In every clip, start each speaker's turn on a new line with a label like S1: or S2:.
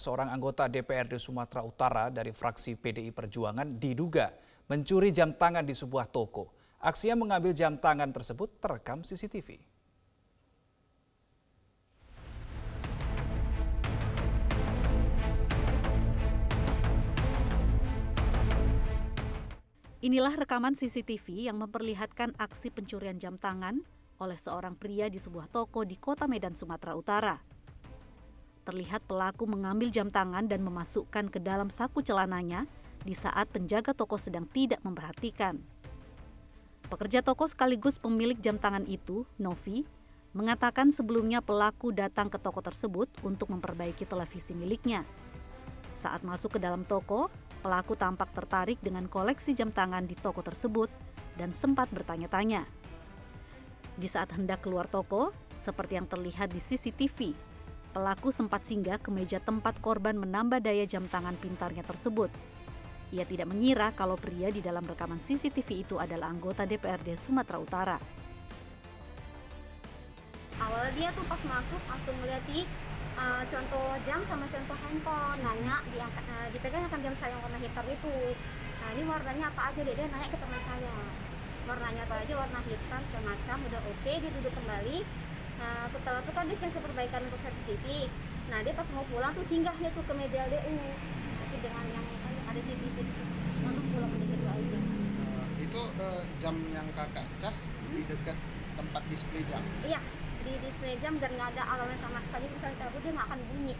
S1: seorang anggota DPRD Sumatera Utara dari fraksi PDI Perjuangan diduga mencuri jam tangan di sebuah toko. Aksinya mengambil jam tangan tersebut terekam CCTV.
S2: Inilah rekaman CCTV yang memperlihatkan aksi pencurian jam tangan oleh seorang pria di sebuah toko di kota Medan, Sumatera Utara. Terlihat pelaku mengambil jam tangan dan memasukkan ke dalam saku celananya di saat penjaga toko sedang tidak memperhatikan. Pekerja toko sekaligus pemilik jam tangan itu, Novi, mengatakan sebelumnya pelaku datang ke toko tersebut untuk memperbaiki televisi miliknya. Saat masuk ke dalam toko, Pelaku tampak tertarik dengan koleksi jam tangan di toko tersebut dan sempat bertanya-tanya. Di saat hendak keluar toko, seperti yang terlihat di CCTV, pelaku sempat singgah ke meja tempat korban menambah daya jam tangan pintarnya tersebut. Ia tidak mengira kalau pria di dalam rekaman CCTV itu adalah anggota DPRD Sumatera Utara.
S3: Awalnya dia tuh pas masuk langsung melihat uh, contoh jam sama contoh handphone. Nanya diangkat uh, dipegang akan jam saya warna hitam itu. Nah ini warnanya apa aja deh dia nanya ke teman saya. Warnanya apa aja? Warna hitam segala macam udah oke okay, dia duduk kembali nah setelah itu kan dia kasih perbaikan untuk servis TV nah dia pas mau pulang tuh singgah dia tuh ke meja DU dengan yang ada CCTV itu langsung pulang udah gitu aja.
S4: Uh, itu uh, jam yang kakak cas hmm? di dekat tempat display jam?
S3: Iya di display jam dan nggak ada alarmnya sama sekali. Misalnya cabut dia nggak akan bunyi.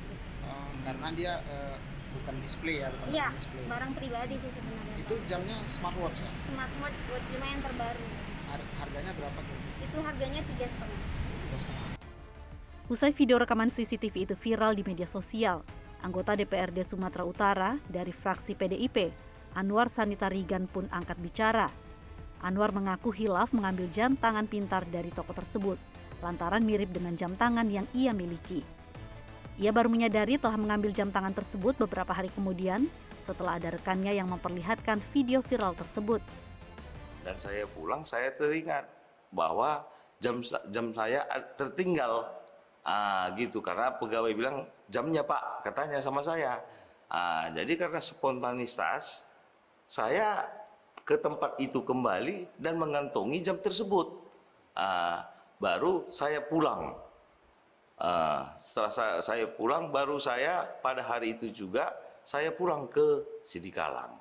S4: Oh, karena dia uh, bukan display ya bukan
S3: iya
S4: display.
S3: barang pribadi sih sebenarnya.
S4: Itu jamnya smartwatch ya?
S3: Smartwatch watch lima yang terbaru.
S4: Har harganya berapa tuh?
S3: Itu harganya tiga setengah
S2: Usai video rekaman CCTV itu viral di media sosial, anggota DPRD Sumatera Utara dari fraksi PDIP, Anwar Sanitarigan pun angkat bicara. Anwar mengaku hilaf mengambil jam tangan pintar dari toko tersebut lantaran mirip dengan jam tangan yang ia miliki. Ia baru menyadari telah mengambil jam tangan tersebut beberapa hari kemudian setelah ada rekannya yang memperlihatkan video viral tersebut.
S5: Dan saya pulang, saya teringat bahwa jam jam saya tertinggal ah, gitu karena pegawai bilang jamnya pak katanya sama saya. Ah, jadi karena spontanitas saya ke tempat itu kembali dan mengantongi jam tersebut. Ah, baru saya pulang. Uh, setelah saya, saya pulang, baru saya pada hari itu juga saya pulang ke Sidikalang.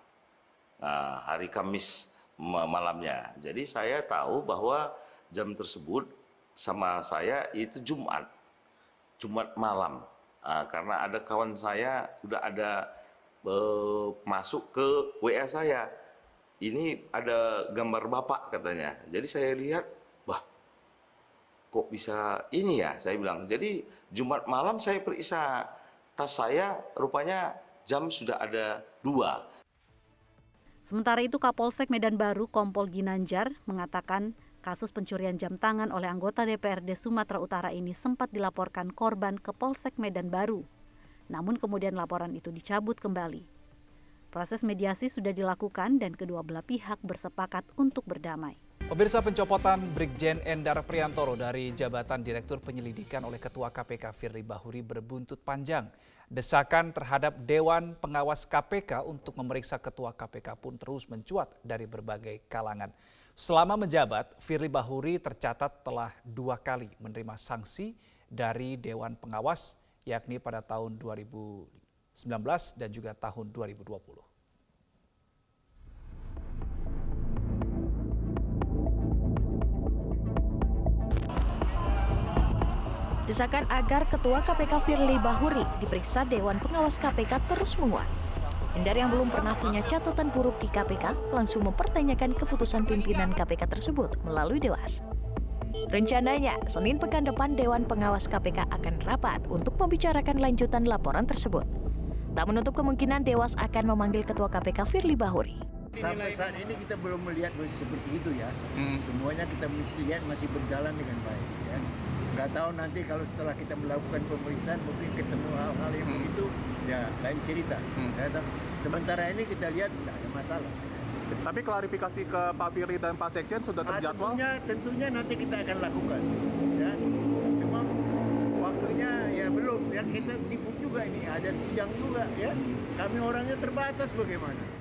S5: Nah, hari Kamis malamnya. Jadi saya tahu bahwa jam tersebut sama saya itu Jumat, Jumat malam. Uh, karena ada kawan saya udah ada uh, masuk ke WA saya. Ini ada gambar bapak katanya. Jadi saya lihat kok bisa ini ya saya bilang jadi Jumat malam saya periksa tas saya rupanya jam sudah ada dua
S2: Sementara itu Kapolsek Medan Baru Kompol Ginanjar mengatakan kasus pencurian jam tangan oleh anggota DPRD Sumatera Utara ini sempat dilaporkan korban ke Polsek Medan Baru. Namun kemudian laporan itu dicabut kembali. Proses mediasi sudah dilakukan dan kedua belah pihak bersepakat untuk berdamai.
S1: Pemirsa pencopotan Brigjen Endar Priantoro dari jabatan Direktur Penyelidikan oleh Ketua KPK Firly Bahuri berbuntut panjang. Desakan terhadap Dewan Pengawas KPK untuk memeriksa Ketua KPK pun terus mencuat dari berbagai kalangan. Selama menjabat, Firly Bahuri tercatat telah dua kali menerima sanksi dari Dewan Pengawas, yakni pada tahun 2019 dan juga tahun 2020.
S6: Desakan agar Ketua KPK Firly Bahuri diperiksa Dewan Pengawas KPK terus menguat. Endar yang belum pernah punya catatan buruk di KPK langsung mempertanyakan keputusan pimpinan KPK tersebut melalui Dewas. Rencananya, Senin pekan depan Dewan Pengawas KPK akan rapat untuk membicarakan lanjutan laporan tersebut. Tak menutup kemungkinan Dewas akan memanggil Ketua KPK Firly Bahuri.
S7: Sampai saat ini kita belum melihat seperti itu ya. Hmm. Semuanya kita lihat masih berjalan dengan baik. Ya nggak tahu nanti kalau setelah kita melakukan pemeriksaan mungkin ketemu hal-hal yang hmm. begitu ya lain cerita hmm. ya, sementara ini kita lihat tidak ada masalah
S8: tapi klarifikasi ke Pak Firly dan Pak Sekjen sudah nah, terjadwal?
S7: tentunya, tentunya nanti kita akan lakukan. Ya. Cuma waktunya ya belum ya kita sibuk juga ini ada sidang juga ya kami orangnya terbatas bagaimana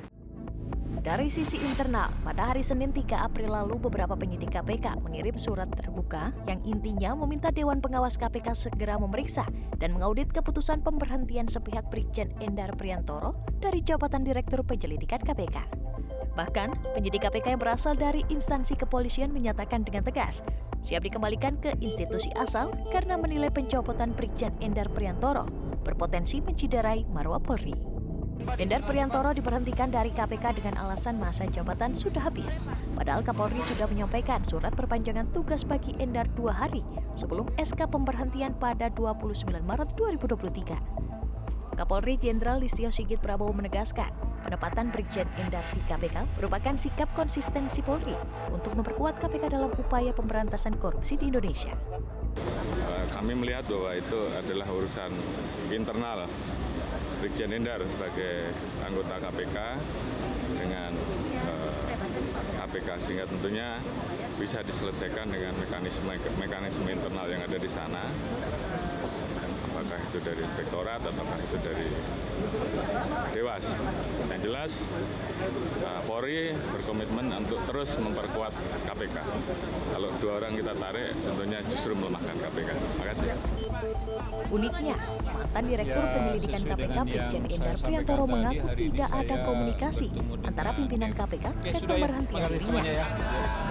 S6: dari sisi internal, pada hari Senin 3 April lalu beberapa penyidik KPK mengirim surat terbuka yang intinya meminta Dewan Pengawas KPK segera memeriksa dan mengaudit keputusan pemberhentian sepihak Brigjen Endar Priantoro dari jabatan Direktur Penyelidikan KPK. Bahkan, penyidik KPK yang berasal dari instansi kepolisian menyatakan dengan tegas siap dikembalikan ke institusi asal karena menilai pencopotan Brigjen Endar Priantoro berpotensi menciderai marwah Polri. Endar Priantoro diberhentikan dari KPK dengan alasan masa jabatan sudah habis. Padahal Kapolri sudah menyampaikan surat perpanjangan tugas bagi Endar dua hari sebelum SK pemberhentian pada 29 Maret 2023. Kapolri Jenderal Listio Sigit Prabowo menegaskan, penempatan Brigjen Endar di KPK merupakan sikap konsistensi Polri untuk memperkuat KPK dalam upaya pemberantasan korupsi di Indonesia.
S9: Eh, kami melihat bahwa itu adalah urusan internal Brigjen Endar sebagai anggota KPK dengan eh, KPK sehingga tentunya bisa diselesaikan dengan mekanisme mekanisme internal yang ada di sana apakah itu dari inspektorat ataukah itu dari dewas. Yang jelas uh, Polri berkomitmen untuk terus memperkuat KPK. Kalau dua orang kita tarik, tentunya justru melemahkan KPK. Terima kasih.
S6: Uniknya, mantan Direktur ya, Penyelidikan KPK Brigjen Endar Priantoro mengaku tidak ada komunikasi antara pimpinan KPK dan pemberhentian dirinya. Ya.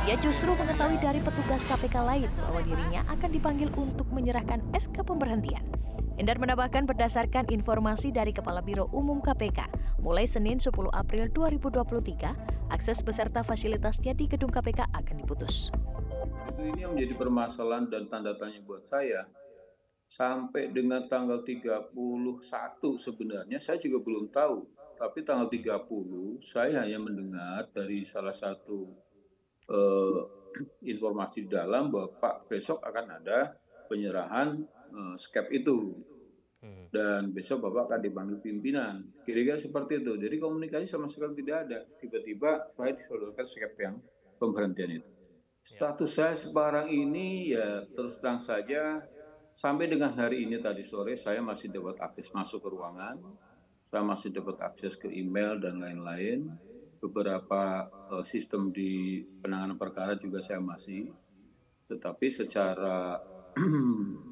S6: Ia justru mengetahui dari petugas KPK lain bahwa dirinya akan dipanggil untuk menyerahkan SK pemberhentian. Endar menambahkan berdasarkan informasi dari Kepala Biro Umum KPK, mulai Senin 10 April 2023, akses beserta fasilitasnya di gedung KPK akan diputus.
S10: Itu ini yang menjadi permasalahan dan tanda tanya buat saya. Sampai dengan tanggal 31 sebenarnya saya juga belum tahu. Tapi tanggal 30 saya hanya mendengar dari salah satu uh, informasi dalam bahwa Pak besok akan ada penyerahan uh, skep itu. Hmm. dan besok bapak akan dipanggil pimpinan. Kira-kira seperti itu. Jadi komunikasi sama sekali tidak ada. Tiba-tiba saya disodorkan skep yang pemberhentian itu. Ya. status saya sekarang ini ya terus terang saja sampai dengan hari ini tadi sore saya masih dapat akses masuk ke ruangan. Saya masih dapat akses ke email dan lain-lain. Beberapa uh, sistem di penanganan perkara juga saya masih. Tetapi secara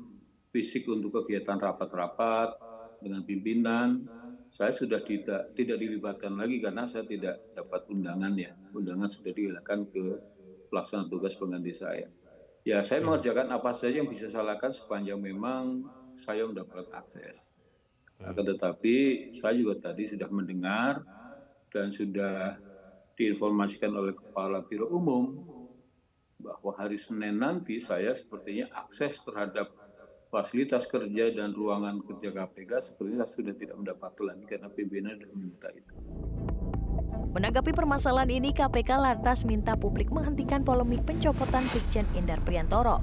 S10: fisik untuk kegiatan rapat-rapat dengan pimpinan saya sudah tidak tidak dilibatkan lagi karena saya tidak dapat undangan ya undangan sudah dihilangkan ke pelaksana tugas pengganti saya ya saya hmm. mengerjakan apa saja yang bisa saya lakukan sepanjang memang saya mendapat akses hmm. akan tetapi saya juga tadi sudah mendengar dan sudah diinformasikan oleh kepala biro umum bahwa hari Senin nanti saya sepertinya akses terhadap fasilitas kerja dan ruangan kerja KPK sepertinya sudah tidak mendapat lagi karena pimpinan sudah meminta itu.
S6: Menanggapi permasalahan ini, KPK lantas minta publik menghentikan polemik pencopotan Brigjen Endar Priantoro.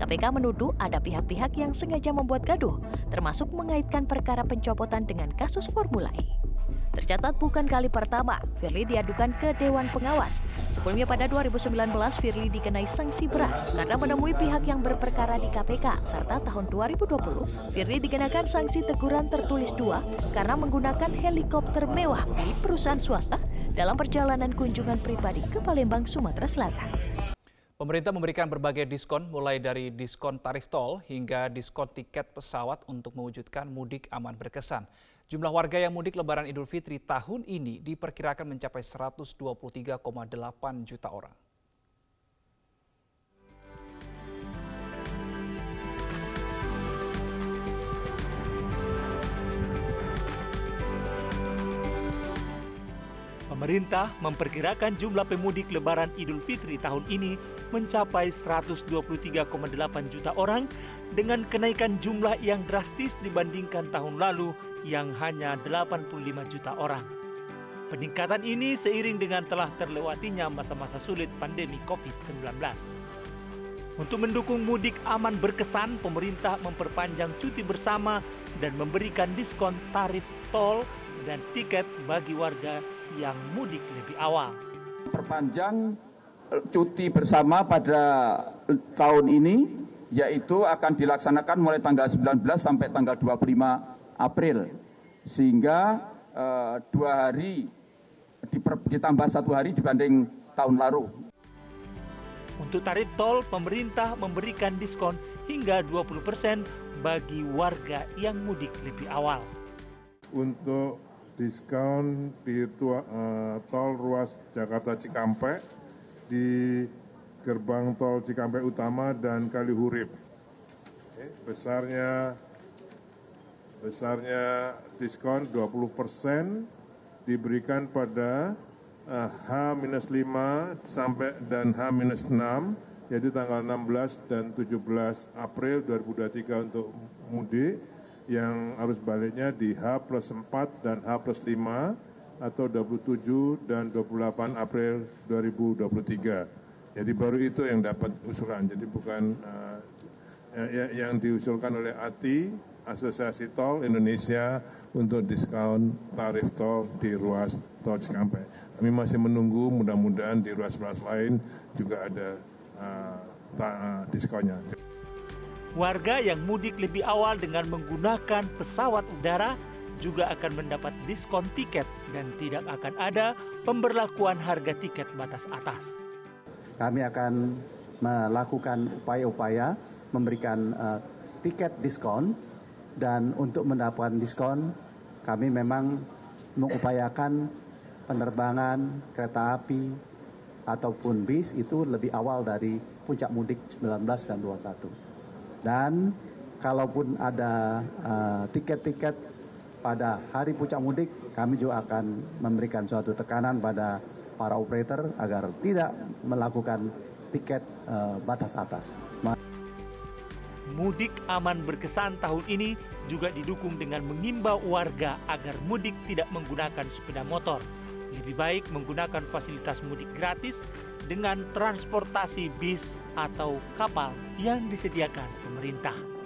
S6: KPK menuduh ada pihak-pihak yang sengaja membuat gaduh, termasuk mengaitkan perkara pencopotan dengan kasus Formula E. Tercatat bukan kali pertama Firly diadukan ke Dewan Pengawas. Sebelumnya pada 2019 Firly dikenai sanksi berat karena menemui pihak yang berperkara di KPK serta tahun 2020 Firly dikenakan sanksi teguran tertulis dua karena menggunakan helikopter mewah milik perusahaan swasta dalam perjalanan kunjungan pribadi ke Palembang, Sumatera Selatan.
S1: Pemerintah memberikan berbagai diskon mulai dari diskon tarif tol hingga diskon tiket pesawat untuk mewujudkan mudik aman berkesan. Jumlah warga yang mudik Lebaran Idul Fitri tahun ini diperkirakan mencapai 123,8 juta orang.
S11: Pemerintah memperkirakan jumlah pemudik Lebaran Idul Fitri tahun ini mencapai 123,8 juta orang dengan kenaikan jumlah yang drastis dibandingkan tahun lalu yang hanya 85 juta orang. Peningkatan ini seiring dengan telah terlewatinya masa-masa sulit pandemi COVID-19. Untuk mendukung mudik aman berkesan, pemerintah memperpanjang cuti bersama dan memberikan diskon tarif tol dan tiket bagi warga yang mudik lebih awal.
S12: Perpanjang eh, cuti bersama pada tahun ini yaitu akan dilaksanakan mulai tanggal 19 sampai tanggal 25 April. Sehingga uh, dua hari ditambah satu hari dibanding tahun lalu.
S11: Untuk tarif tol, pemerintah memberikan diskon hingga 20 persen bagi warga yang mudik lebih awal.
S13: Untuk diskon di tua, uh, tol ruas Jakarta Cikampek di gerbang tol Cikampek Utama dan Kalihurip. Besarnya besarnya diskon 20 persen diberikan pada uh, H-5 sampai dan H-6 yaitu tanggal 16 dan 17 April 2023 untuk mudik yang arus baliknya di H plus 4 dan H plus 5 atau 27 dan 28 April 2023. Jadi baru itu yang dapat usulan, jadi bukan uh, yang diusulkan oleh ATI Asosiasi Tol Indonesia untuk diskon tarif tol di ruas tol Cikampek. Kami masih menunggu mudah-mudahan di ruas-ruas lain juga ada uh, uh, diskonnya.
S11: Warga yang mudik lebih awal dengan menggunakan pesawat udara juga akan mendapat diskon tiket dan tidak akan ada pemberlakuan harga tiket batas atas.
S14: Kami akan melakukan upaya-upaya memberikan uh, tiket diskon dan untuk mendapatkan diskon kami memang mengupayakan penerbangan kereta api ataupun bis itu lebih awal dari puncak mudik 19 dan 21. Dan kalaupun ada uh, tiket-tiket uh, pada hari puncak mudik, kami juga akan memberikan suatu tekanan pada para operator agar tidak melakukan tiket uh, batas atas.
S11: Mudik aman berkesan tahun ini juga didukung dengan mengimbau warga agar mudik tidak menggunakan sepeda motor. Lebih baik menggunakan fasilitas mudik gratis dengan transportasi bis atau kapal yang disediakan pemerintah.